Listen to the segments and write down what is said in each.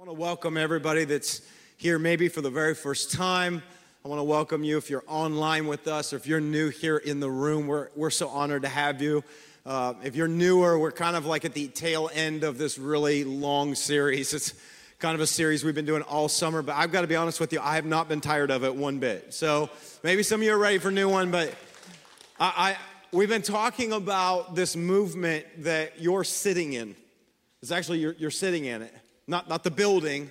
I want to welcome everybody that's here maybe for the very first time. I want to welcome you if you're online with us or if you're new here in the room. We're, we're so honored to have you. Uh, if you're newer, we're kind of like at the tail end of this really long series. It's kind of a series we've been doing all summer, but I've got to be honest with you, I have not been tired of it one bit. So maybe some of you are ready for a new one, but I, I we've been talking about this movement that you're sitting in. It's actually you're, you're sitting in it not, not the building,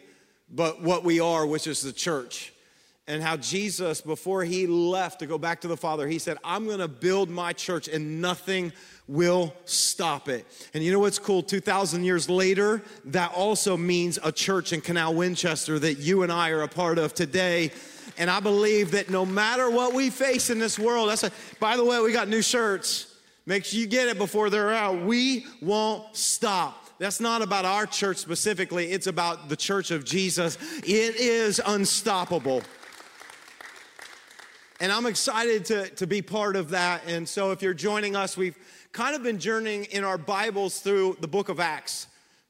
but what we are, which is the church. And how Jesus, before he left to go back to the Father, he said, I'm gonna build my church and nothing will stop it. And you know what's cool? 2,000 years later, that also means a church in Canal Winchester that you and I are a part of today. And I believe that no matter what we face in this world, that's a, by the way, we got new shirts. Make sure you get it before they're out. We won't stop. That's not about our church specifically, it's about the church of Jesus. It is unstoppable. And I'm excited to, to be part of that. And so, if you're joining us, we've kind of been journeying in our Bibles through the book of Acts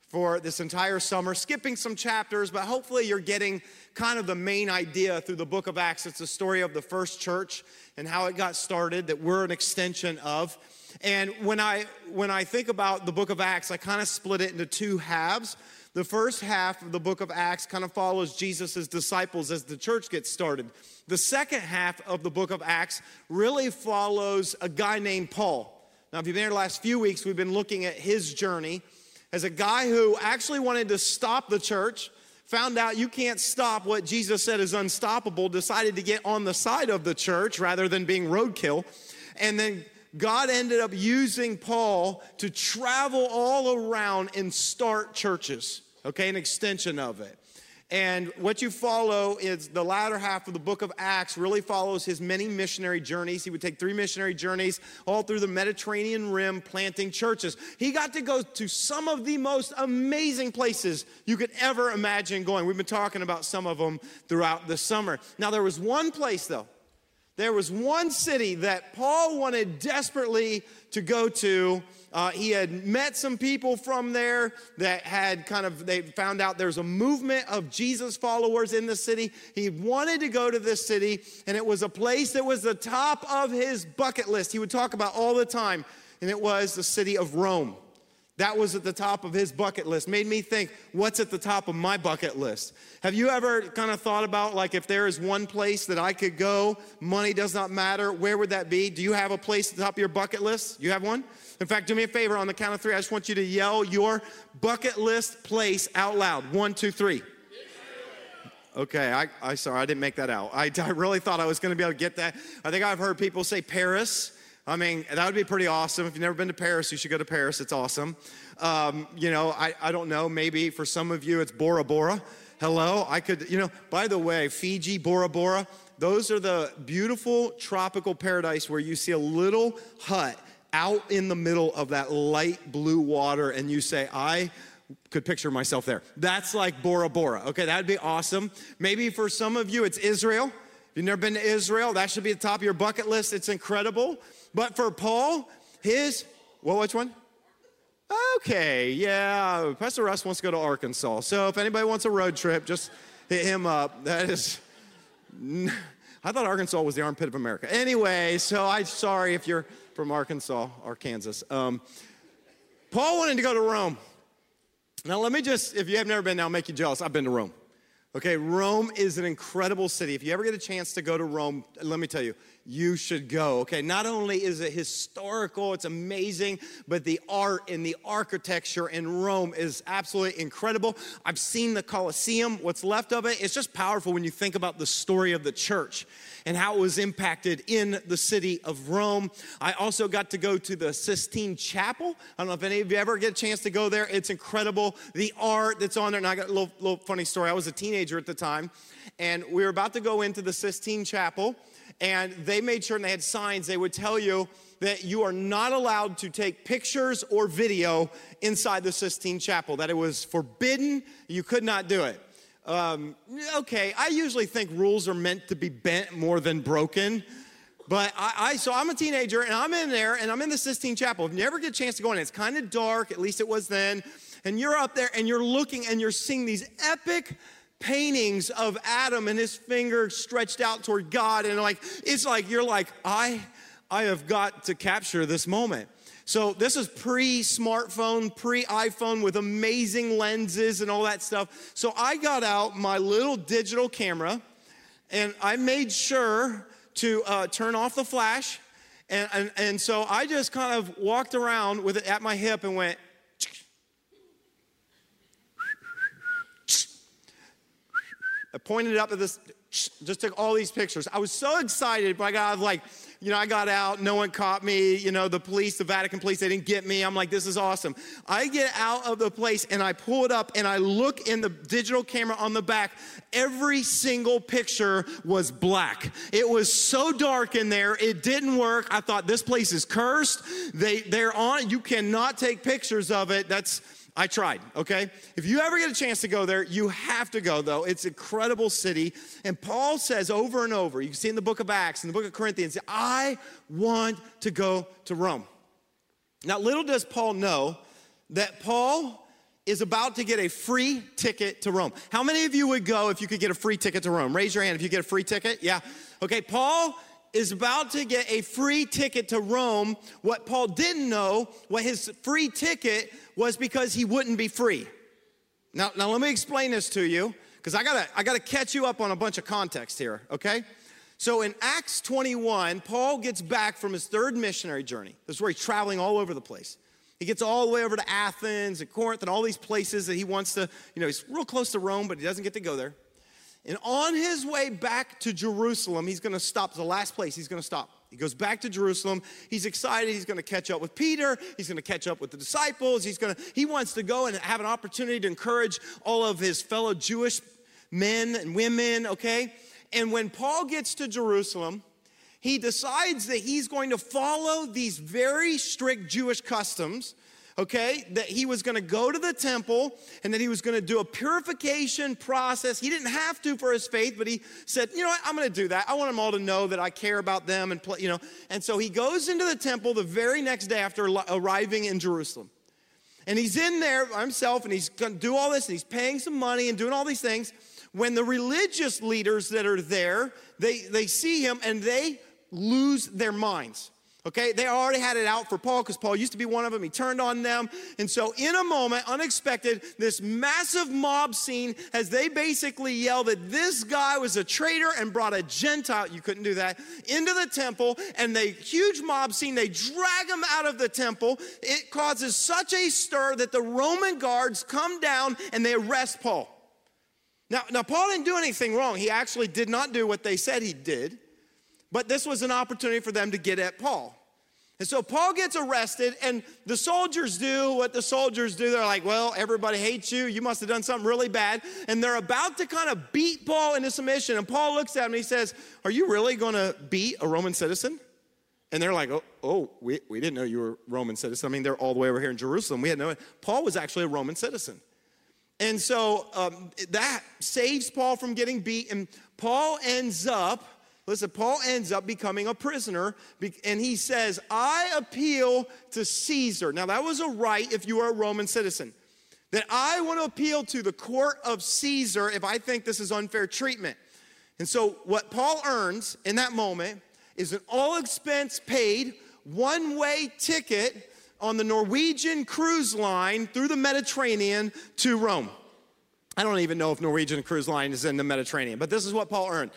for this entire summer, skipping some chapters, but hopefully, you're getting kind of the main idea through the book of Acts. It's the story of the first church and how it got started, that we're an extension of. And when I when I think about the book of Acts, I kind of split it into two halves. The first half of the book of Acts kind of follows Jesus' disciples as the church gets started. The second half of the book of Acts really follows a guy named Paul. Now, if you've been here the last few weeks, we've been looking at his journey as a guy who actually wanted to stop the church, found out you can't stop what Jesus said is unstoppable, decided to get on the side of the church rather than being roadkill, and then God ended up using Paul to travel all around and start churches, okay, an extension of it. And what you follow is the latter half of the book of Acts really follows his many missionary journeys. He would take three missionary journeys all through the Mediterranean rim planting churches. He got to go to some of the most amazing places you could ever imagine going. We've been talking about some of them throughout the summer. Now, there was one place though there was one city that Paul wanted desperately to go to. Uh, he had met some people from there that had kind of, they found out there's a movement of Jesus followers in the city. He wanted to go to this city, and it was a place that was the top of his bucket list. He would talk about all the time, and it was the city of Rome. That was at the top of his bucket list. Made me think, what's at the top of my bucket list? Have you ever kind of thought about, like, if there is one place that I could go, money does not matter, where would that be? Do you have a place at the top of your bucket list? You have one? In fact, do me a favor on the count of three. I just want you to yell your bucket list place out loud. One, two, three. Okay, I, I sorry, I didn't make that out. I, I really thought I was going to be able to get that. I think I've heard people say Paris. I mean, that would be pretty awesome. If you've never been to Paris, you should go to Paris. It's awesome. Um, you know, I, I don't know, maybe for some of you it's Bora Bora. Hello, I could, you know, by the way, Fiji, Bora Bora, those are the beautiful tropical paradise where you see a little hut out in the middle of that light blue water and you say, I could picture myself there. That's like Bora Bora. Okay, that'd be awesome. Maybe for some of you, it's Israel. If you've never been to Israel, that should be at the top of your bucket list. It's incredible. But for Paul, his, well, which one? Okay, yeah, Pastor Russ wants to go to Arkansas. So if anybody wants a road trip, just hit him up. That is, I thought Arkansas was the armpit of America. Anyway, so I'm sorry if you're from Arkansas or Kansas. Um, Paul wanted to go to Rome. Now, let me just, if you have never been, now I'll make you jealous. I've been to Rome. Okay, Rome is an incredible city. If you ever get a chance to go to Rome, let me tell you, you should go. Okay, not only is it historical, it's amazing, but the art and the architecture in Rome is absolutely incredible. I've seen the Colosseum, what's left of it. It's just powerful when you think about the story of the church and how it was impacted in the city of Rome. I also got to go to the Sistine Chapel. I don't know if any of you ever get a chance to go there. It's incredible. The art that's on there, and I got a little, little funny story. I was a teenager at the time, and we were about to go into the Sistine Chapel and they made sure and they had signs they would tell you that you are not allowed to take pictures or video inside the Sistine Chapel, that it was forbidden, you could not do it. Um, okay, I usually think rules are meant to be bent more than broken. But I, I, so I'm a teenager and I'm in there and I'm in the Sistine Chapel. If you get a chance to go in, it's kind of dark, at least it was then. And you're up there and you're looking and you're seeing these epic paintings of Adam and his finger stretched out toward God. And like, it's like, you're like, I, I have got to capture this moment. So this is pre-smartphone, pre-iPhone with amazing lenses and all that stuff. So I got out my little digital camera and I made sure to uh, turn off the flash. And, and, and so I just kind of walked around with it at my hip and went, I pointed it up at this, just took all these pictures. I was so excited, but I got like, you know, I got out, no one caught me, you know, the police, the Vatican police, they didn't get me. I'm like, this is awesome. I get out of the place and I pull it up and I look in the digital camera on the back. Every single picture was black. It was so dark in there, it didn't work. I thought this place is cursed. They they're on, you cannot take pictures of it. That's I tried, okay? If you ever get a chance to go there, you have to go, though. It's an incredible city. And Paul says over and over, you can see in the book of Acts, in the book of Corinthians, I want to go to Rome. Now, little does Paul know that Paul is about to get a free ticket to Rome. How many of you would go if you could get a free ticket to Rome? Raise your hand if you get a free ticket. Yeah. Okay, Paul is about to get a free ticket to Rome. What Paul didn't know, what his free ticket was because he wouldn't be free. Now, now let me explain this to you, because I gotta, I gotta catch you up on a bunch of context here, okay? So in Acts 21, Paul gets back from his third missionary journey. This is where he's traveling all over the place. He gets all the way over to Athens and Corinth and all these places that he wants to, you know, he's real close to Rome, but he doesn't get to go there. And on his way back to Jerusalem, he's going to stop. The last place he's going to stop. He goes back to Jerusalem. He's excited. He's going to catch up with Peter. He's going to catch up with the disciples. He's going to he wants to go and have an opportunity to encourage all of his fellow Jewish men and women, okay? And when Paul gets to Jerusalem, he decides that he's going to follow these very strict Jewish customs okay, that he was gonna go to the temple and that he was gonna do a purification process. He didn't have to for his faith, but he said, you know what, I'm gonna do that. I want them all to know that I care about them and, play, you know. And so he goes into the temple the very next day after arriving in Jerusalem. And he's in there by himself and he's gonna do all this and he's paying some money and doing all these things. When the religious leaders that are there, they, they see him and they lose their minds. Okay, they already had it out for Paul because Paul used to be one of them. He turned on them. And so, in a moment, unexpected, this massive mob scene as they basically yell that this guy was a traitor and brought a Gentile, you couldn't do that, into the temple. And the huge mob scene, they drag him out of the temple. It causes such a stir that the Roman guards come down and they arrest Paul. Now, now Paul didn't do anything wrong. He actually did not do what they said he did. But this was an opportunity for them to get at Paul. And so Paul gets arrested, and the soldiers do what the soldiers do. They're like, Well, everybody hates you. You must have done something really bad. And they're about to kind of beat Paul into submission. And Paul looks at him and he says, Are you really going to beat a Roman citizen? And they're like, Oh, oh we, we didn't know you were a Roman citizen. I mean, they're all the way over here in Jerusalem. We had no Paul was actually a Roman citizen. And so um, that saves Paul from getting beat. And Paul ends up Listen, Paul ends up becoming a prisoner, and he says, I appeal to Caesar. Now, that was a right if you were a Roman citizen. That I want to appeal to the court of Caesar if I think this is unfair treatment. And so, what Paul earns in that moment is an all expense paid one way ticket on the Norwegian cruise line through the Mediterranean to Rome. I don't even know if Norwegian cruise line is in the Mediterranean, but this is what Paul earned.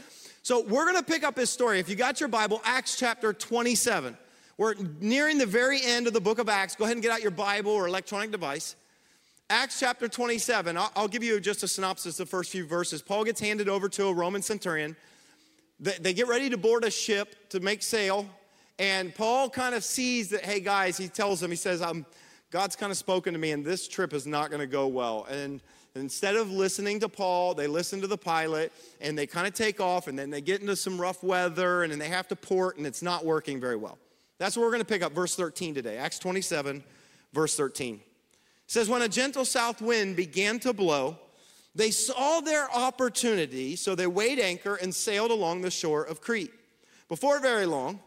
So we're going to pick up his story. If you got your Bible, Acts chapter 27. We're nearing the very end of the book of Acts. Go ahead and get out your Bible or electronic device. Acts chapter 27. I'll, I'll give you just a synopsis of the first few verses. Paul gets handed over to a Roman centurion. They, they get ready to board a ship to make sail. And Paul kind of sees that, hey guys, he tells them, he says, um, God's kind of spoken to me, and this trip is not going to go well. And Instead of listening to Paul, they listen to the pilot and they kind of take off and then they get into some rough weather and then they have to port and it's not working very well. That's where we're going to pick up, verse 13 today. Acts 27, verse 13. It says, When a gentle south wind began to blow, they saw their opportunity, so they weighed anchor and sailed along the shore of Crete. Before very long,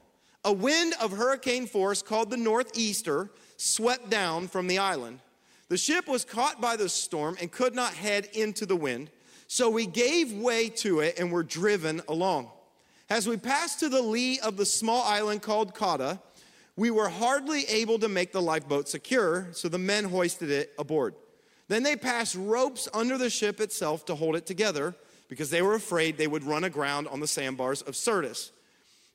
a wind of hurricane force called the northeaster swept down from the island. The ship was caught by the storm and could not head into the wind, so we gave way to it and were driven along. As we passed to the lee of the small island called Cauda, we were hardly able to make the lifeboat secure, so the men hoisted it aboard. Then they passed ropes under the ship itself to hold it together because they were afraid they would run aground on the sandbars of Syrtis.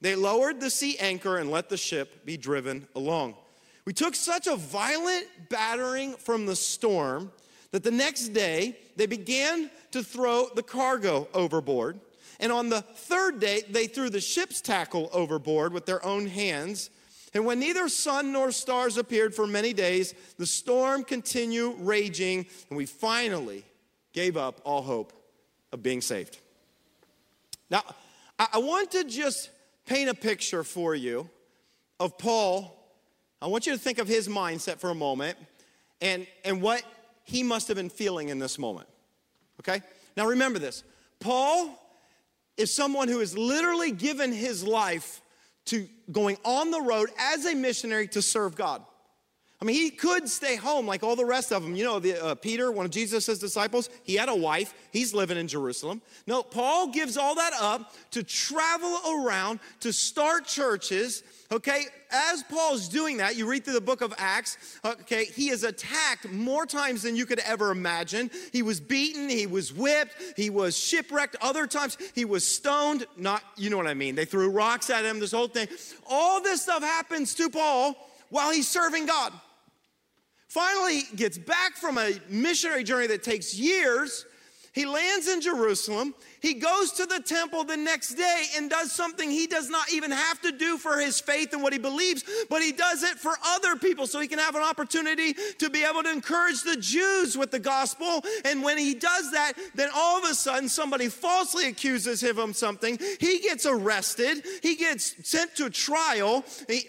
They lowered the sea anchor and let the ship be driven along. We took such a violent battering from the storm that the next day they began to throw the cargo overboard. And on the third day, they threw the ship's tackle overboard with their own hands. And when neither sun nor stars appeared for many days, the storm continued raging, and we finally gave up all hope of being saved. Now, I want to just paint a picture for you of Paul. I want you to think of his mindset for a moment and, and what he must have been feeling in this moment. Okay? Now remember this Paul is someone who has literally given his life to going on the road as a missionary to serve God. I mean, he could stay home like all the rest of them. You know, the, uh, Peter, one of Jesus' disciples, he had a wife. He's living in Jerusalem. No, Paul gives all that up to travel around to start churches. Okay, as Paul's doing that, you read through the book of Acts, okay, he is attacked more times than you could ever imagine. He was beaten, he was whipped, he was shipwrecked. Other times, he was stoned. Not, you know what I mean. They threw rocks at him, this whole thing. All this stuff happens to Paul while he's serving God. Finally, gets back from a missionary journey that takes years. He lands in Jerusalem. He goes to the temple the next day and does something he does not even have to do for his faith and what he believes, but he does it for other people so he can have an opportunity to be able to encourage the Jews with the gospel. And when he does that, then all of a sudden somebody falsely accuses him of something. He gets arrested, he gets sent to trial.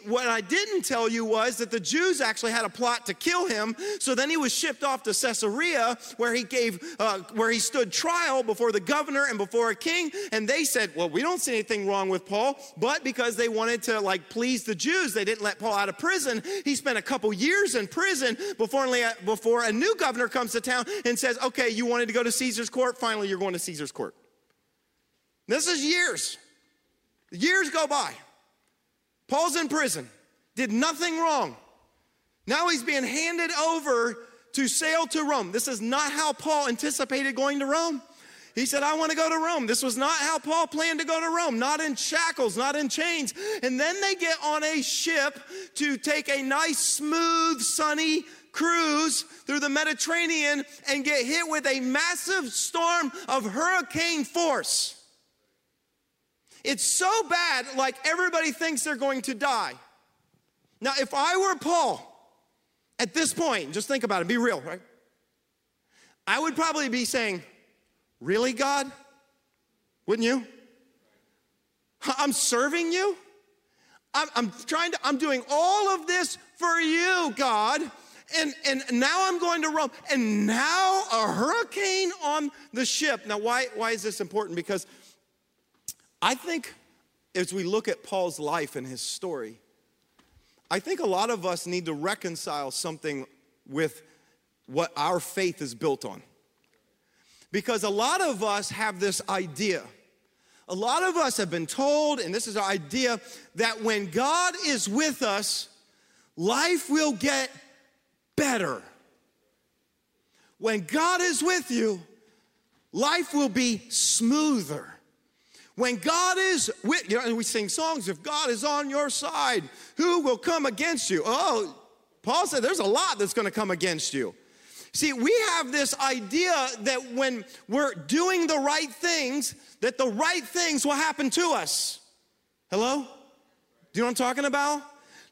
What I didn't tell you was that the Jews actually had a plot to kill him, so then he was shipped off to Caesarea where he gave, uh, where he stood trial before the governor and before a king, and they said, Well, we don't see anything wrong with Paul, but because they wanted to like please the Jews, they didn't let Paul out of prison. He spent a couple years in prison before, before a new governor comes to town and says, Okay, you wanted to go to Caesar's court, finally you're going to Caesar's court. This is years. Years go by. Paul's in prison, did nothing wrong. Now he's being handed over to sail to Rome. This is not how Paul anticipated going to Rome. He said, I want to go to Rome. This was not how Paul planned to go to Rome, not in shackles, not in chains. And then they get on a ship to take a nice, smooth, sunny cruise through the Mediterranean and get hit with a massive storm of hurricane force. It's so bad, like everybody thinks they're going to die. Now, if I were Paul at this point, just think about it, be real, right? I would probably be saying, Really, God? Wouldn't you? I'm serving you. I'm, I'm, trying to, I'm doing all of this for you, God. And, and now I'm going to Rome. And now a hurricane on the ship. Now, why, why is this important? Because I think as we look at Paul's life and his story, I think a lot of us need to reconcile something with what our faith is built on. Because a lot of us have this idea. A lot of us have been told, and this is our idea, that when God is with us, life will get better. When God is with you, life will be smoother. When God is with you, know, and we sing songs, if God is on your side, who will come against you? Oh, Paul said there's a lot that's gonna come against you. See, we have this idea that when we're doing the right things, that the right things will happen to us. Hello? Do you know what I'm talking about?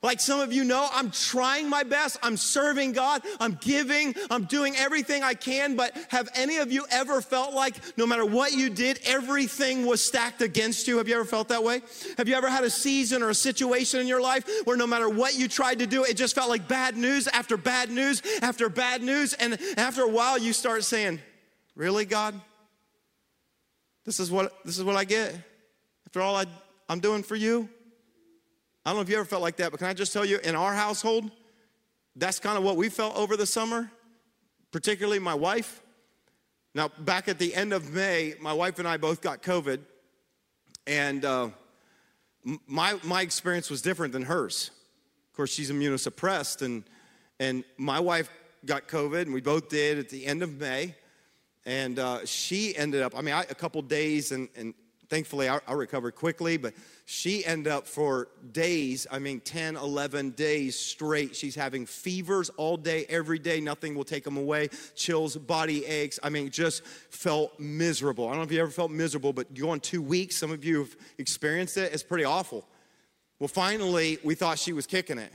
Like some of you know, I'm trying my best. I'm serving God. I'm giving. I'm doing everything I can. But have any of you ever felt like no matter what you did, everything was stacked against you? Have you ever felt that way? Have you ever had a season or a situation in your life where no matter what you tried to do, it just felt like bad news after bad news after bad news? And after a while, you start saying, Really, God? This is what, this is what I get after all I, I'm doing for you? I don't know if you ever felt like that, but can I just tell you, in our household, that's kind of what we felt over the summer. particularly my wife. Now, back at the end of May, my wife and I both got COVID, and uh, my, my experience was different than hers. Of course, she's immunosuppressed, and, and my wife got COVID, and we both did at the end of May. And uh, she ended up, I mean, I, a couple days, and, and thankfully I, I, recovered quickly, but she ended up for days, I mean, 10, 11 days straight. She's having fevers all day, every day. Nothing will take them away. Chills, body aches. I mean, just felt miserable. I don't know if you ever felt miserable, but you go on two weeks, some of you have experienced it. It's pretty awful. Well, finally, we thought she was kicking it.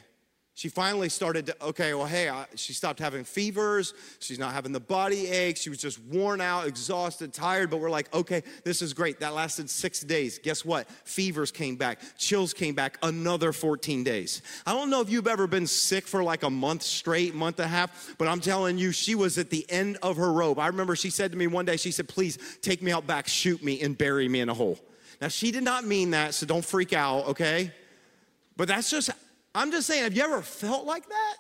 She finally started to, okay, well, hey, I, she stopped having fevers. She's not having the body aches. She was just worn out, exhausted, tired. But we're like, okay, this is great. That lasted six days. Guess what? Fevers came back, chills came back, another 14 days. I don't know if you've ever been sick for like a month straight, month and a half, but I'm telling you, she was at the end of her rope. I remember she said to me one day, she said, please take me out back, shoot me, and bury me in a hole. Now, she did not mean that, so don't freak out, okay? But that's just I'm just saying, have you ever felt like that?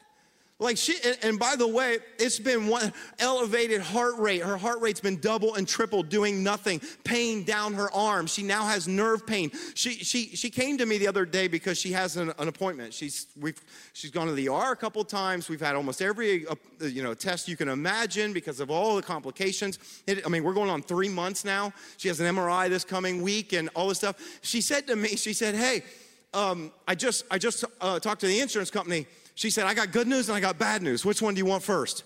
Like she, and, and, by the way, it's been one elevated heart rate. Her heart rate's been double and triple, doing nothing. Pain down her arm. She now has nerve pain. She she she came to me the other day because she has an, an appointment. She's we've she's gone to the ER a couple times. We've had almost every uh, you know test you can imagine because of all the complications. It, I mean, we're going on three months now. She has an MRI this coming week and all this stuff. She said to me, she said, "Hey." Um, I just, I just uh, talked to the insurance company. She said, I got good news and I got bad news. Which one do you want first?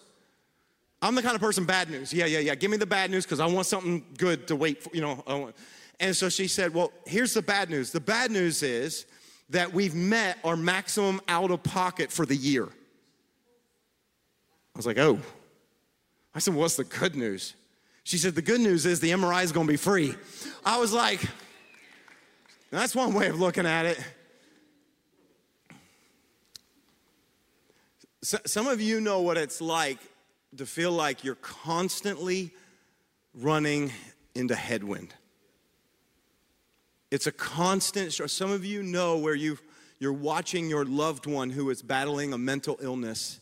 I'm the kind of person, bad news. Yeah, yeah, yeah. Give me the bad news because I want something good to wait for, you know. And so she said, Well, here's the bad news. The bad news is that we've met our maximum out of pocket for the year. I was like, Oh. I said, What's the good news? She said, The good news is the MRI is going to be free. I was like, That's one way of looking at it. So, some of you know what it's like to feel like you're constantly running into headwind. It's a constant, some of you know where you you're watching your loved one who is battling a mental illness,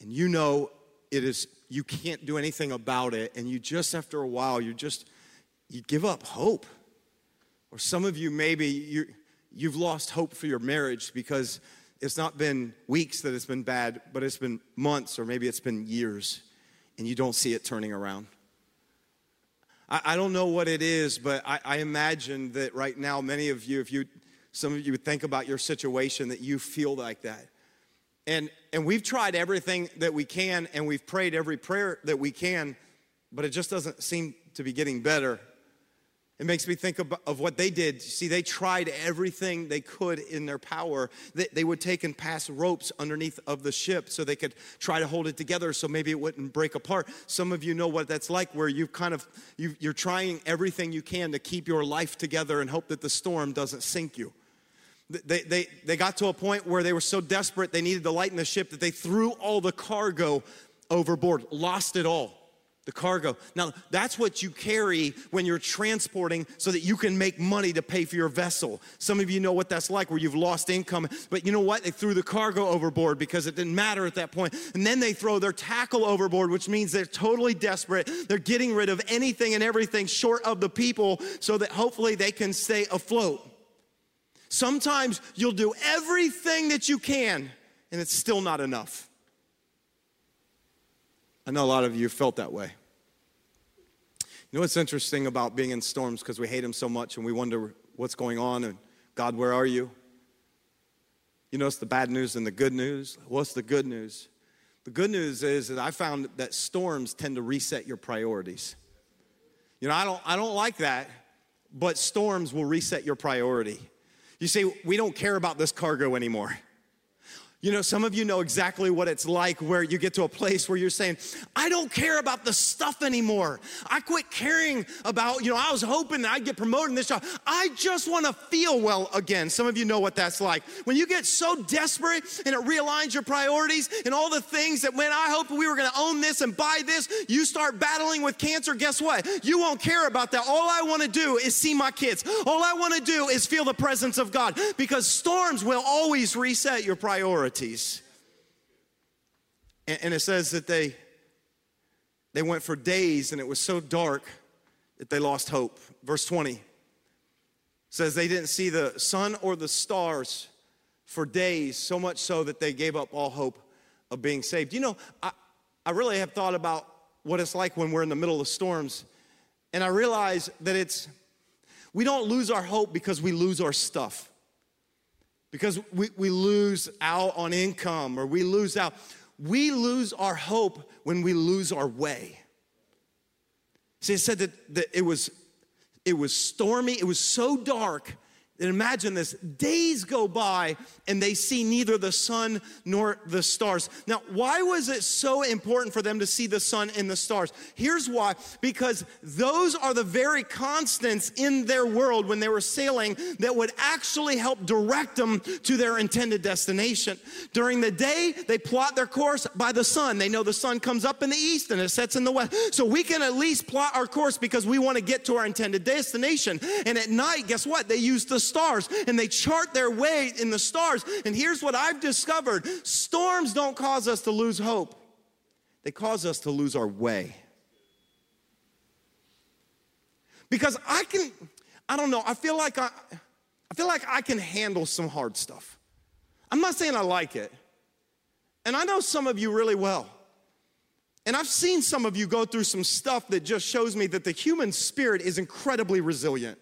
and you know it is, you can't do anything about it, and you just after a while, you just, you give up hope. Or some of you, maybe you you've lost hope for your marriage because it's not been weeks that it's been bad, but it's been months or maybe it's been years and you don't see it turning around. I, I don't know what it is, but I, I imagine that right now, many of you, if you, some of you think about your situation, that you feel like that. And, and we've tried everything that we can and we've prayed every prayer that we can, but it just doesn't seem to be getting better. It makes me think of, of, what they did. See, they tried everything they could in their power. They, they, would take and pass ropes underneath of the ship so they could try to hold it together so maybe it wouldn't break apart. Some of you know what that's like, where you kind of you, you're trying everything you can to keep your life together and hope that the storm doesn't sink you. They, they, they got to a point where they were so desperate they needed to lighten the ship that they threw all the cargo overboard, lost it all the cargo. Now, that's what you carry when you're transporting so that you can make money to pay for your vessel. Some of you know what that's like where you've lost income, but you know what? They threw the cargo overboard because it didn't matter at that point. And then they throw their tackle overboard, which means they're totally desperate. They're getting rid of anything and everything short of the people so that hopefully they can stay afloat. Sometimes you'll do everything that you can and it's still not enough. I know a lot of you felt that way. You know what's interesting about being in storms because we hate them so much and we wonder what's going on and God, where are you? You know, it's the bad news and the good news. What's the good news? The good news is that I found that storms tend to reset your priorities. You know, I don't, I don't like that, but storms will reset your priority. You say, we don't care about this cargo anymore. You know, some of you know exactly what it's like where you get to a place where you're saying, I don't care about the stuff anymore. I quit caring about, you know, I was hoping that I'd get promoted in this job. I just want to feel well again. Some of you know what that's like. When you get so desperate and it realigns your priorities and all the things that when I hoped we were going to own this and buy this, you start battling with cancer, guess what? You won't care about that. All I want to do is see my kids. All I want to do is feel the presence of God because storms will always reset your priorities priorities. And, and it says that they they went for days and it was so dark that they lost hope. Verse 20 says they didn't see the sun or the stars for days, so much so that they gave up all hope of being saved. You know, I, I really have thought about what it's like when we're in the middle of storms, and I realize that it's, we don't lose our hope because we lose our stuff, because we, we lose out on income or we lose out. We lose our hope when we lose our way. See, it said that, that it was it was stormy, it was so dark and imagine this days go by and they see neither the sun nor the stars. Now, why was it so important for them to see the sun and the stars? Here's why because those are the very constants in their world when they were sailing that would actually help direct them to their intended destination. During the day, they plot their course by the sun. They know the sun comes up in the east and it sets in the west. So we can at least plot our course because we want to get to our intended destination. And at night, guess what? They use the stars and they chart their way in the stars. And here's what I've discovered storms don't cause us to lose hope, they cause us to lose our way. Because I can, I don't know, I feel like I, I feel like I can handle some hard stuff. I'm not saying I like it. And I know some of you really well. And I've seen some of you go through some stuff that just shows me that the human spirit is incredibly resilient.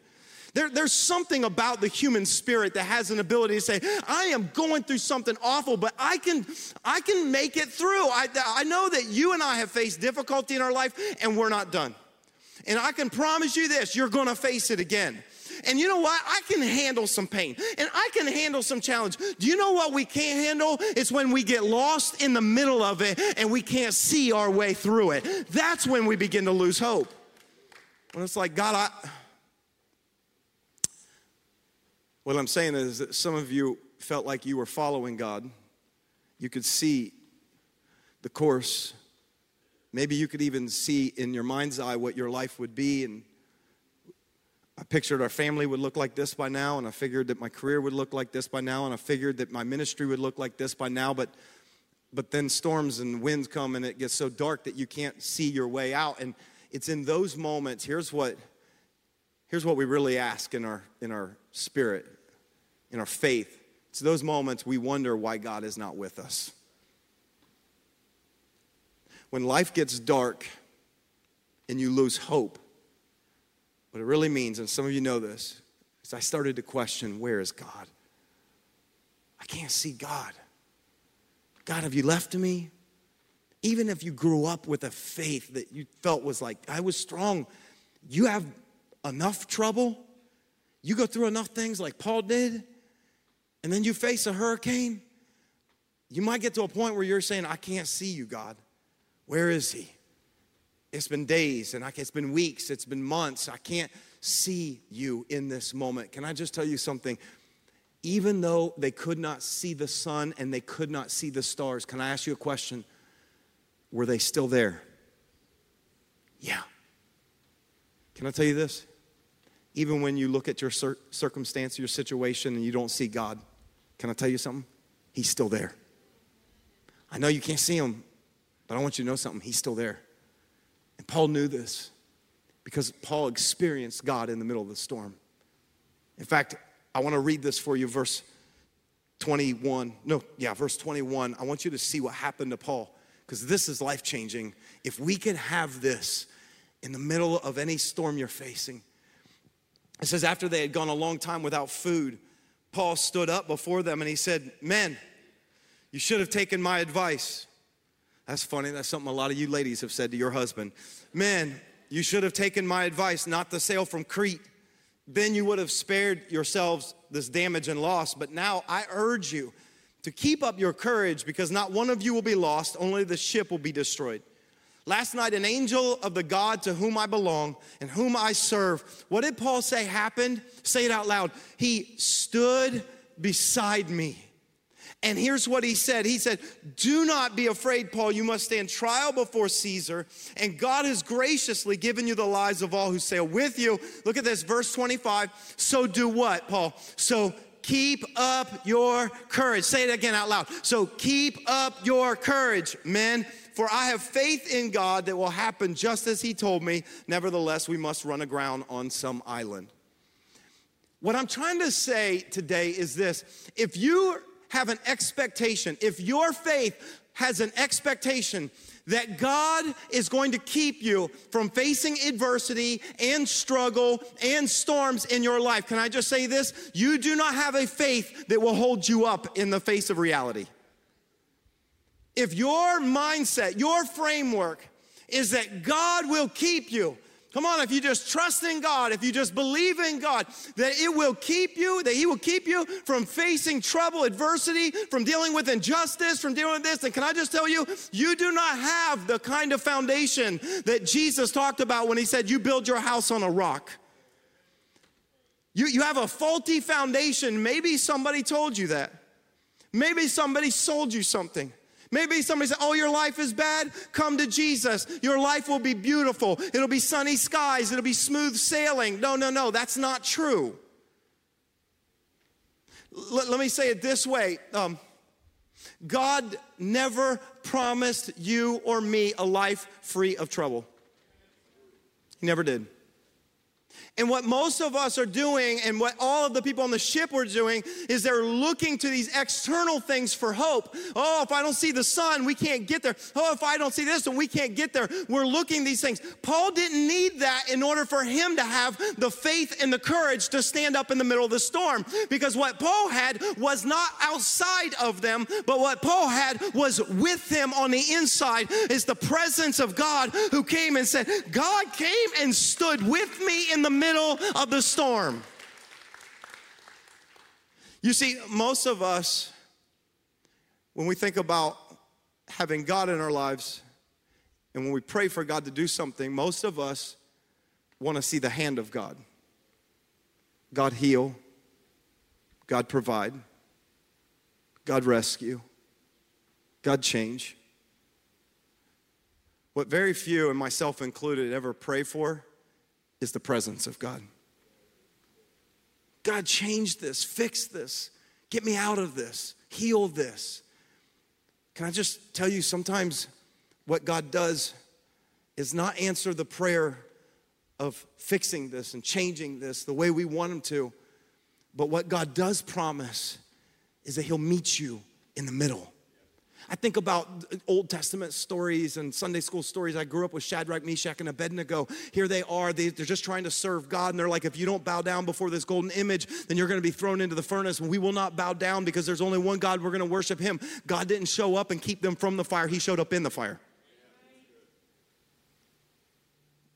There, there's something about the human spirit that has an ability to say, I am going through something awful, but I can, I can make it through. I, I know that you and I have faced difficulty in our life and we're not done. And I can promise you this you're gonna face it again. And you know what? I can handle some pain and I can handle some challenge. Do you know what we can't handle? It's when we get lost in the middle of it and we can't see our way through it. That's when we begin to lose hope. When it's like, God, I, what I'm saying is that some of you felt like you were following God. You could see the course. Maybe you could even see in your mind's eye what your life would be. And I pictured our family would look like this by now, and I figured that my career would look like this by now, and I figured that my ministry would look like this by now. But but then storms and winds come and it gets so dark that you can't see your way out and it's in those moments here's what here's what we really ask in our in our spirit, in our faith. It's those moments we wonder why God is not with us. When life gets dark and you lose hope, what it really means, and some of you know this, is I started to question where is God? I can't see God. God, have you left me? Even if you grew up with a faith that you felt was like, I was strong, you have enough trouble you go through enough things like Paul did, and then you face a hurricane, you might get to a point where you're saying, I can't see you, God. Where is He? It's been days, and it's been weeks, it's been months. I can't see you in this moment. Can I just tell you something? Even though they could not see the sun and they could not see the stars, can I ask you a question? Were they still there? Yeah. Can I tell you this? Even when you look at your cir- circumstance, your situation, and you don't see God, can I tell you something? He's still there. I know you can't see him, but I want you to know something. He's still there. And Paul knew this because Paul experienced God in the middle of the storm. In fact, I want to read this for you, verse 21. No, yeah, verse 21. I want you to see what happened to Paul because this is life changing. If we could have this in the middle of any storm you're facing, it says, after they had gone a long time without food, Paul stood up before them and he said, Men, you should have taken my advice. That's funny. That's something a lot of you ladies have said to your husband. Men, you should have taken my advice not to sail from Crete. Then you would have spared yourselves this damage and loss. But now I urge you to keep up your courage because not one of you will be lost, only the ship will be destroyed. Last night, an angel of the God to whom I belong and whom I serve, what did Paul say happened? Say it out loud. He stood beside me. And here's what he said He said, Do not be afraid, Paul. You must stand trial before Caesar, and God has graciously given you the lives of all who sail with you. Look at this, verse 25. So do what, Paul? So keep up your courage. Say it again out loud. So keep up your courage, men For I have faith in God that will happen just as He told me. Nevertheless, we must run aground on some island. What I'm trying to say today is this if you have an expectation, if your faith has an expectation that God is going to keep you from facing adversity and struggle and storms in your life. Can I just say this? You do not have a faith that will hold you up in the face of reality. If your mindset, your framework is that God will keep you, Come on, if you just trust in God, if you just believe in God, that it will keep you, that He will keep you from facing trouble, adversity, from dealing with injustice, from dealing with this. And can I just tell you, you do not have the kind of foundation that Jesus talked about when He said, You build your house on a rock. You, you have a faulty foundation. Maybe somebody told you that. Maybe somebody sold you something. Maybe somebody said, Oh, your life is bad? Come to Jesus. Your life will be beautiful. It'll be sunny skies. It'll be smooth sailing. No, no, no, that's not true. L- let me say it this way um, God never promised you or me a life free of trouble, He never did. And what most of us are doing, and what all of the people on the ship were doing, is they're looking to these external things for hope. Oh, if I don't see the sun, we can't get there. Oh, if I don't see this, then we can't get there. We're looking these things. Paul didn't need that in order for him to have the faith and the courage to stand up in the middle of the storm. Because what Paul had was not outside of them, but what Paul had was with him on the inside is the presence of God who came and said, God came and stood with me in the middle middle of the storm. You see, most of us, when we think about having God in our lives, and when we pray for God to do something, most of us want to see the hand of God. God heal, God provide, God rescue, God change. What very few, and myself included, ever pray for is the presence of God. God, change this, fix this, get me out of this, heal this. Can I just tell you, sometimes what God does is not answer the prayer of fixing this and changing this the way we want Him to, but what God does promise is that He'll meet you in the middle. I think about Old Testament stories and Sunday school stories. I grew up with Shadrach, Meshach, and Abednego. Here they are. They, are just trying to serve God. And they're like, if you don't bow down before this golden image, then you're going to be thrown into the furnace. And we will not bow down because there's only one God. We're going to worship him. God didn't show up and keep them from the fire, he showed up in the fire.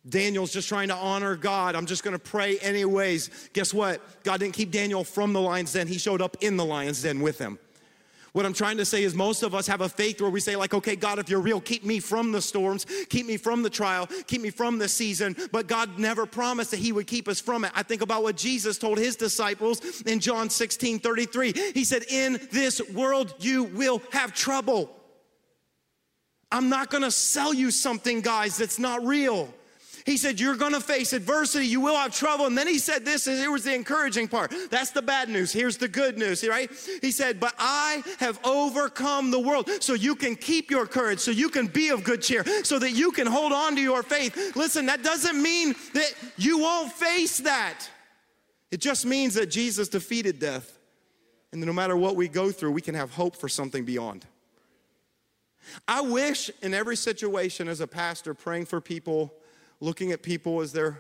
Daniel's just trying to honor God. I'm just going to pray anyways. Guess what? God didn't keep Daniel from the lion's den. He showed up in the lion's den with him. What I'm trying to say is most of us have a faith where we say, like, okay, God, if you're real, keep me from the storms, keep me from the trial, keep me from the season. But God never promised that He would keep us from it. I think about what Jesus told His disciples in John 16 33. He said, In this world you will have trouble. I'm not gonna sell you something, guys, that's not real. He said, You're gonna face adversity, you will have trouble. And then he said this, and it was the encouraging part. That's the bad news. Here's the good news, right? He said, But I have overcome the world. So you can keep your courage, so you can be of good cheer, so that you can hold on to your faith. Listen, that doesn't mean that you won't face that. It just means that Jesus defeated death. And no matter what we go through, we can have hope for something beyond. I wish in every situation as a pastor praying for people looking at people as they're,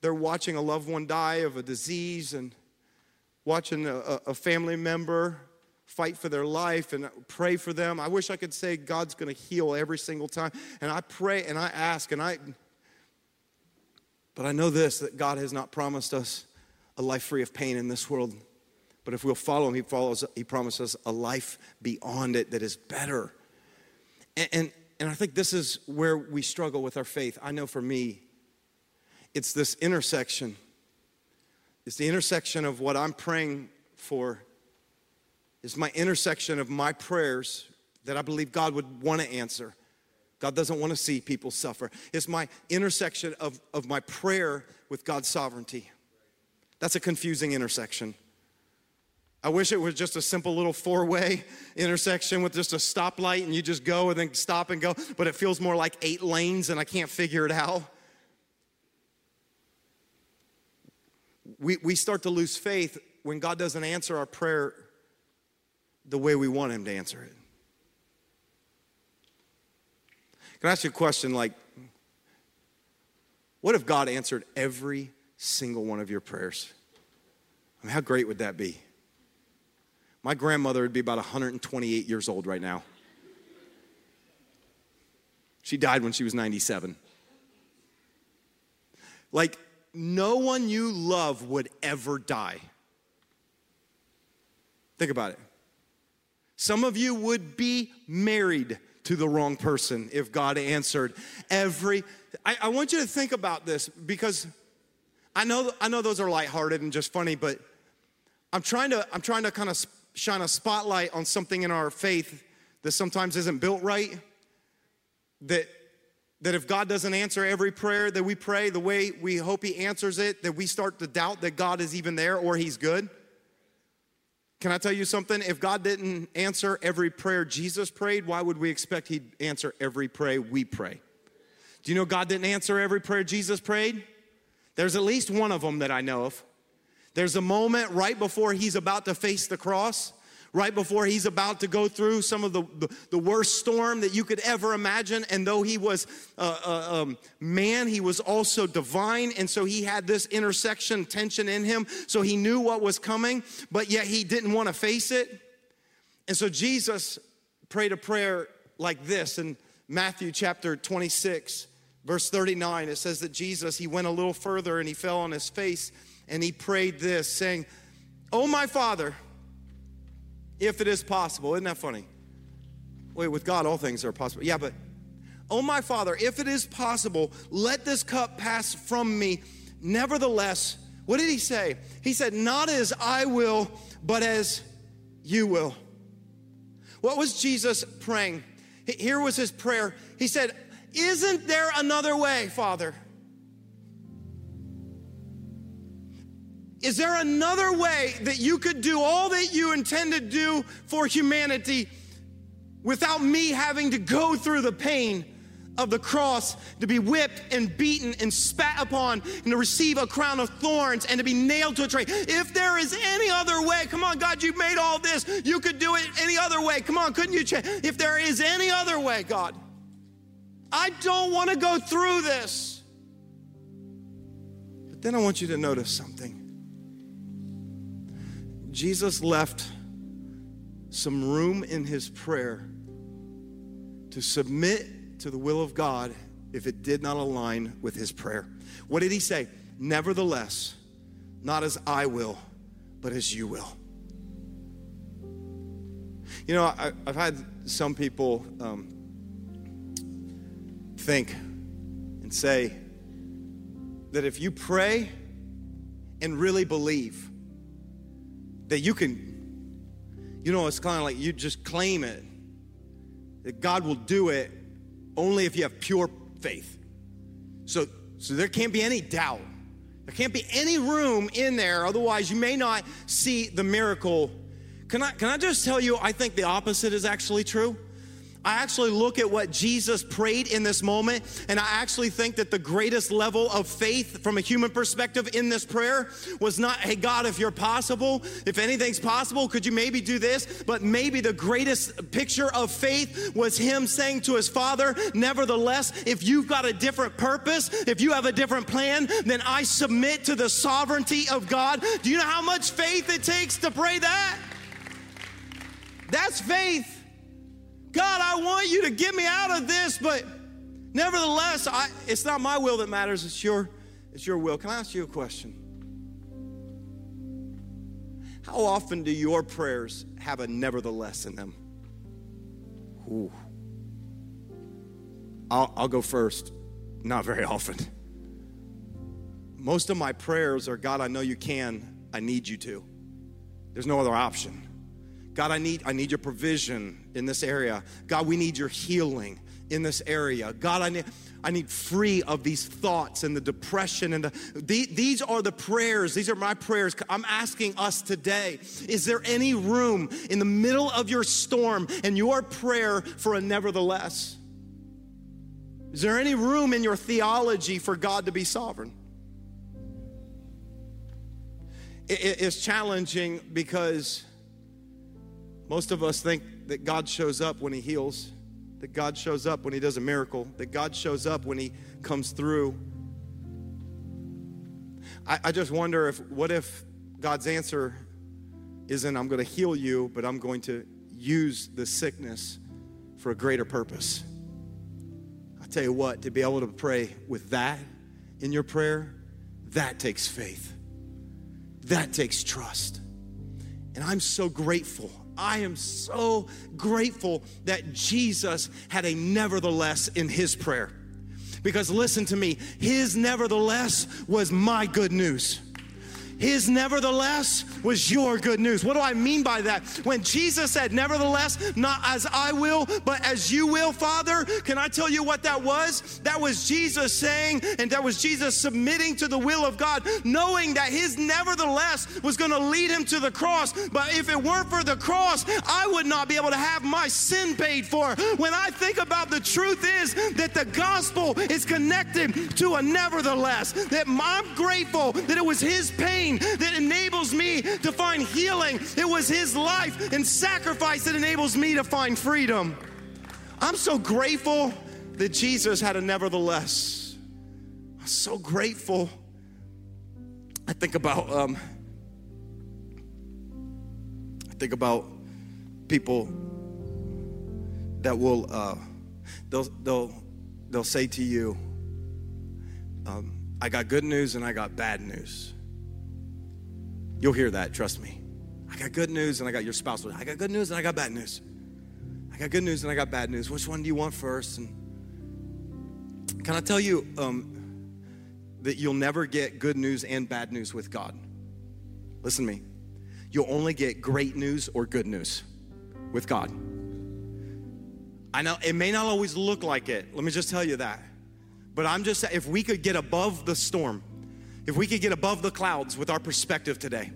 they're watching a loved one die of a disease and watching a, a family member fight for their life and pray for them. I wish I could say God's going to heal every single time. And I pray and I ask and I, but I know this that God has not promised us a life free of pain in this world. But if we'll follow him, he follows, he promises a life beyond it that is better. And, and, and I think this is where we struggle with our faith. I know for me, it's this intersection. It's the intersection of what I'm praying for, it's my intersection of my prayers that I believe God would want to answer. God doesn't want to see people suffer. It's my intersection of, of my prayer with God's sovereignty. That's a confusing intersection. I wish it was just a simple little four way intersection with just a stoplight and you just go and then stop and go, but it feels more like eight lanes and I can't figure it out. We, we start to lose faith when God doesn't answer our prayer the way we want Him to answer it. Can I ask you a question like, what if God answered every single one of your prayers? I mean, how great would that be? My grandmother would be about 128 years old right now. She died when she was 97. Like, no one you love would ever die. Think about it. Some of you would be married to the wrong person if God answered every. I, I want you to think about this because I know, I know those are lighthearted and just funny, but I'm trying to, I'm trying to kind of shine a spotlight on something in our faith that sometimes isn't built right. That, that if God doesn't answer every prayer that we pray the way we hope He answers it, that we start to doubt that God is even there or He's good. Can I tell you something? If God didn't answer every prayer Jesus prayed, why would we expect He'd answer every prayer we pray? Do you know God didn't answer every prayer Jesus prayed? There's at least one of them that I know of. There's a moment right before he's about to face the cross, right before he's about to go through some of the, the, the worst storm that you could ever imagine. And though he was a, uh, um, man, he was also divine. And so he had this intersection tension in him. So he knew what was coming, but yet he didn't want to face it. And so Jesus prayed a prayer like this in Matthew chapter 26, verse 39. It says that Jesus, he went a little further and he fell on his face and he prayed this, saying, Oh, my Father, if it is possible. Isn't that funny? Wait, with God, all things are possible. Yeah, but, oh, my Father, if it is possible, let this cup pass from me. Nevertheless, what did he say? He said, Not as I will, but as you will. What was Jesus praying? Here was his prayer. He said, Isn't there another way, Father? Is there another way that you could do all that you intend to do for humanity without me having to go through the pain of the cross, to be whipped and beaten and spat upon, and to receive a crown of thorns and to be nailed to a tree? If there is any other way, come on, God, you made all this. You could do it any other way. Come on, couldn't you change? If there is any other way, God, I don't want to go through this. But then I want you to notice something. Jesus left some room in his prayer to submit to the will of God if it did not align with his prayer. What did he say? Nevertheless, not as I will, but as you will. You know, I, have had some people um, think and say that if you pray and really believe, that you can, you know, it's kind of like you just claim it, that God will do it only if you have pure faith. So, so there can't be any doubt. There can't be any room in there, otherwise, you may not see the miracle. Can I, can I just tell you, I think the opposite is actually true? I actually look at what Jesus prayed in this moment, and I actually think that the greatest level of faith from a human perspective in this prayer was not, hey, God, if you're possible, if anything's possible, could you maybe do this? But maybe the greatest picture of faith was him saying to his father, nevertheless, if you've got a different purpose, if you have a different plan, then I submit to the sovereignty of God. Do you know how much faith it takes to pray that? That's faith. God, I want you to get me out of this, but nevertheless, I, it's not my will that matters, it's your, it's your will. Can I ask you a question? How often do your prayers have a nevertheless in them? Ooh. I'll, I'll go first. Not very often. Most of my prayers are God, I know you can, I need you to. There's no other option. God, I need, I need your provision in this area. God, we need your healing in this area. God, I need, I need free of these thoughts and the depression and the, the, these are the prayers. These are my prayers. I'm asking us today, is there any room in the middle of your storm and your prayer for a nevertheless? Is there any room in your theology for God to be sovereign? it's challenging because most of us think that God shows up when He heals that God shows up when He does a miracle, that God shows up when He comes through. I, I just wonder if, what if God's answer isn't, I'm going to heal you, but I'm going to use the sickness for a greater purpose? I tell you what, to be able to pray with that in your prayer, that takes faith. That takes trust. And I'm so grateful I am so grateful that Jesus had a nevertheless in his prayer. Because listen to me, his nevertheless was my good news. His nevertheless was your good news. What do I mean by that? When Jesus said, Nevertheless, not as I will, but as you will, Father, can I tell you what that was? That was Jesus saying, and that was Jesus submitting to the will of God, knowing that his nevertheless was going to lead him to the cross. But if it weren't for the cross, I would not be able to have my sin paid for. When I think about the truth is that the gospel is connected to a nevertheless, that I'm grateful that it was his pain that enables me to find healing. It was His life and sacrifice that enables me to find freedom. I'm so grateful that Jesus had a nevertheless. I'm so grateful. I think about um, I think about people that will uh, they'll they'll they'll say to you, um, "I got good news and I got bad news." You'll hear that, trust me. I got good news and I got your spouse. I got good news and I got bad news. I got good news and I got bad news. Which one do you want first? And can I tell you um, that you'll never get good news and bad news with God? Listen to me. You'll only get great news or good news with God. I know it may not always look like it. Let me just tell you that. But I'm just if we could get above the storm, if we could get above the clouds with our perspective today,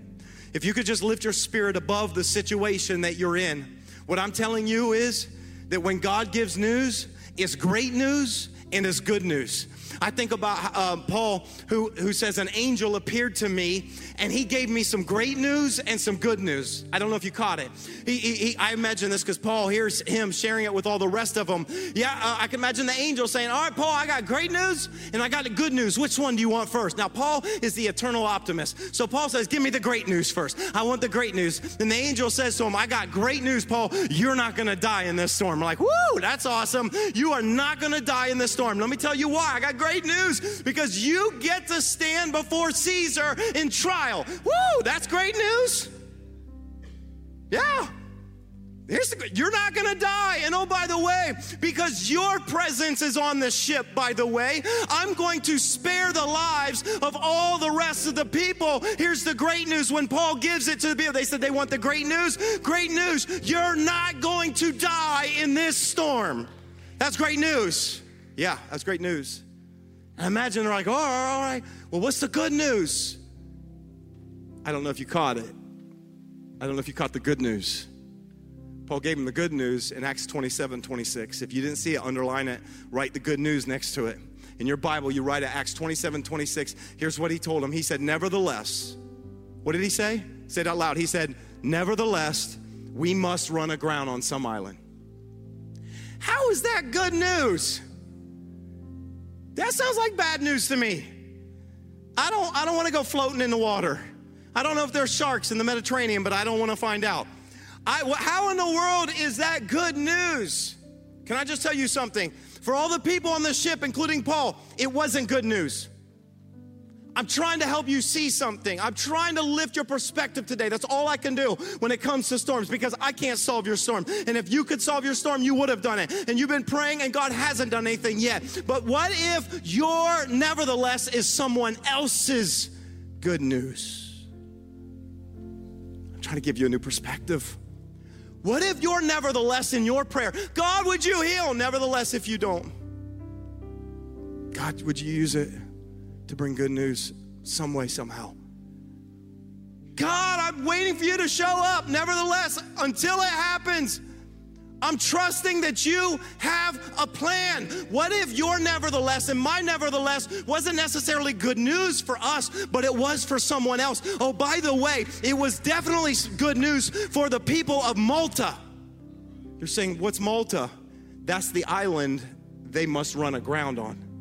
if you could just lift your spirit above the situation that you're in, what I'm telling you is that when God gives news, it's great news and it's good news. I think about uh, Paul, who, who says, An angel appeared to me and he gave me some great news and some good news. I don't know if you caught it. He, he, he I imagine this because Paul hears him sharing it with all the rest of them. Yeah, uh, I can imagine the angel saying, All right, Paul, I got great news and I got the good news. Which one do you want first? Now, Paul is the eternal optimist. So Paul says, Give me the great news first. I want the great news. And the angel says to him, I got great news, Paul. You're not going to die in this storm. I'm like, Woo, that's awesome. You are not going to die in this storm. Let me tell you why. I got great news because you get to stand before Caesar in trial. Woo, that's great news. Yeah. The you're not gonna die. And oh, by the way, because your presence is on the ship, by the way, I'm going to spare the lives of all the rest of the people. Here's the great news when Paul gives it to the people, they said they want the great news. Great news, you're not going to die in this storm. That's great news. Yeah, that's great news. And imagine they're like, oh, all right, well, what's the good news? I don't know if you caught it. I don't know if you caught the good news. Paul gave him the good news in Acts 27 26. If you didn't see it, underline it, write the good news next to it. In your Bible, you write it, Acts 27 26. Here's what he told him. He said, Nevertheless, what did he say? Say it out loud. He said, Nevertheless, we must run aground on some island. How is that good news? That sounds like bad news to me. I don't, I don't want to go floating in the water. I don't know if there's sharks in the Mediterranean, but I don't want to find out. I, how in the world is that good news? Can I just tell you something? For all the people on the ship, including Paul, it wasn't good news. I'm trying to help you see something. I'm trying to lift your perspective today. That's all I can do when it comes to storms because I can't solve your storm. And if you could solve your storm, you would have done it. And you've been praying and God hasn't done anything yet. But what if your nevertheless is someone else's good news? I'm trying to give you a new perspective. What if you're nevertheless in your prayer? God, would you heal? Nevertheless, if you don't, God, would you use it to bring good news some way, somehow? God, I'm waiting for you to show up. Nevertheless, until it happens, I'm trusting that you have a plan. What if your nevertheless and my nevertheless wasn't necessarily good news for us, but it was for someone else? Oh, by the way, it was definitely good news for the people of Malta. You're saying, what's Malta? That's the island they must run aground on.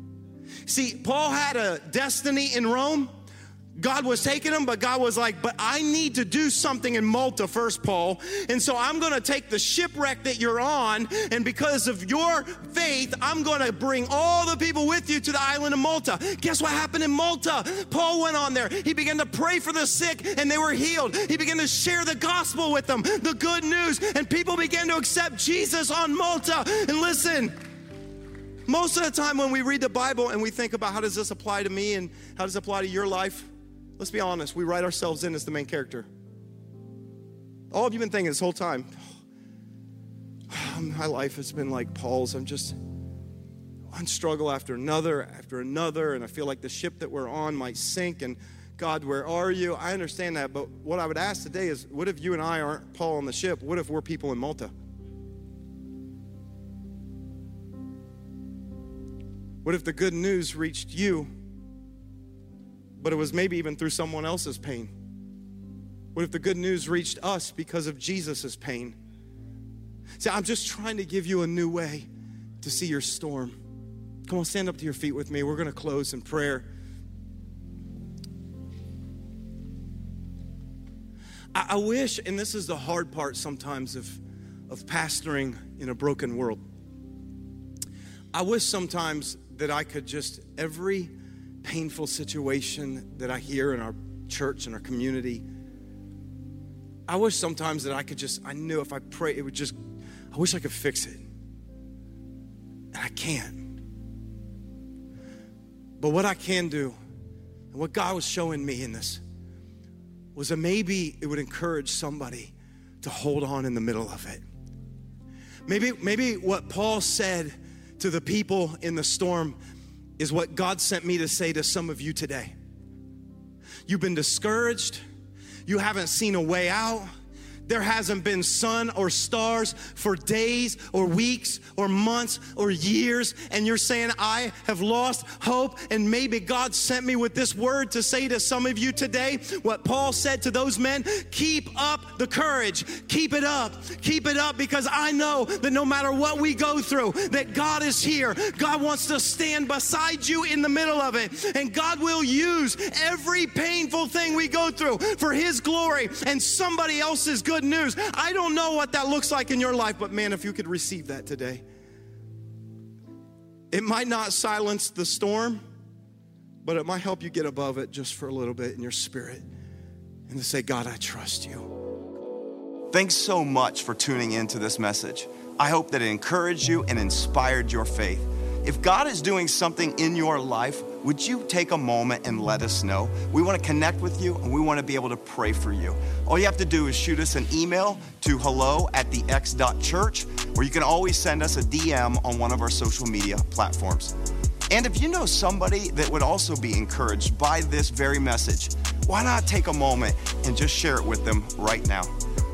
See, Paul had a destiny in Rome God was taking him, but God was like, But I need to do something in Malta first, Paul. And so I'm going to take the shipwreck that you're on, and because of your faith, I'm going to bring all the people with you to the island of Malta. Guess what happened in Malta? Paul went on there. He began to pray for the sick, and they were healed. He began to share the gospel with them, the good news, and people began to accept Jesus on Malta. And listen, most of the time when we read the Bible and we think about how does this apply to me and how does it apply to your life, Let's be honest, we write ourselves in as the main character. All of you been thinking this whole time, um, my life has been like Paul's. I'm just one struggle after another, after another, and I feel like the ship that we're on might sink. And God, where are you? I understand that, but what I would ask today is what if you and I aren't Paul on the ship? What if we're people in Malta? What if the good news reached you but it was maybe even through someone else's pain? What if the good news reached us because of Jesus' pain? See, I'm just trying to give you a new way to see your storm. Come on, stand up to your feet with me. We're going to close in prayer. I, I wish, and this is the hard part sometimes of, of pastoring in a broken world. I wish sometimes that I could just, every painful situation that I hear in our church and our community. I wish sometimes that I could just, I knew if I pray, it would just, I wish I could fix it. And I can't. But what I can do, and what God was showing me in this, was that maybe it would encourage somebody to hold on in the middle of it. Maybe, maybe what Paul said to the people in the storm is what God sent me to say to some of you today. You've been discouraged, you haven't seen a way out there hasn't been sun or stars for days or weeks or months or years, and you're saying, I have lost hope, and maybe God sent me with this word to say to some of you today what Paul said to those men keep up the courage, keep it up, keep it up, because I know that no matter what we go through, that God is here. God wants to stand beside you in the middle of it, and God will use every painful thing we go through for His glory and somebody else's good good news. I don't know what that looks like in your life, but man, if you could receive that today, it might not silence the storm, but it might help you get above it just for a little bit in your spirit and to say, God, I trust you. Thanks so much for tuning in to this message. I hope that it encouraged you and inspired your faith. If God is doing something in your life, would you take a moment and let us know? We want to connect with you and we want to be able to pray for you. All you have to do is shoot us an email to hello at the x.church, or you can always send us a DM on one of our social media platforms. And if you know somebody that would also be encouraged by this very message, why not take a moment and just share it with them right now?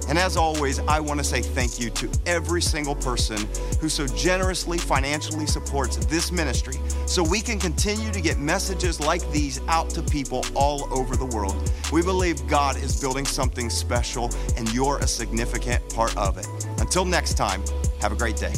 And as always, I want to say thank you to every single person who so generously financially supports this ministry so we can continue to get messages like these out to people all over the world. We believe God is building something special and you're a significant part of it. Until next time, have a great day.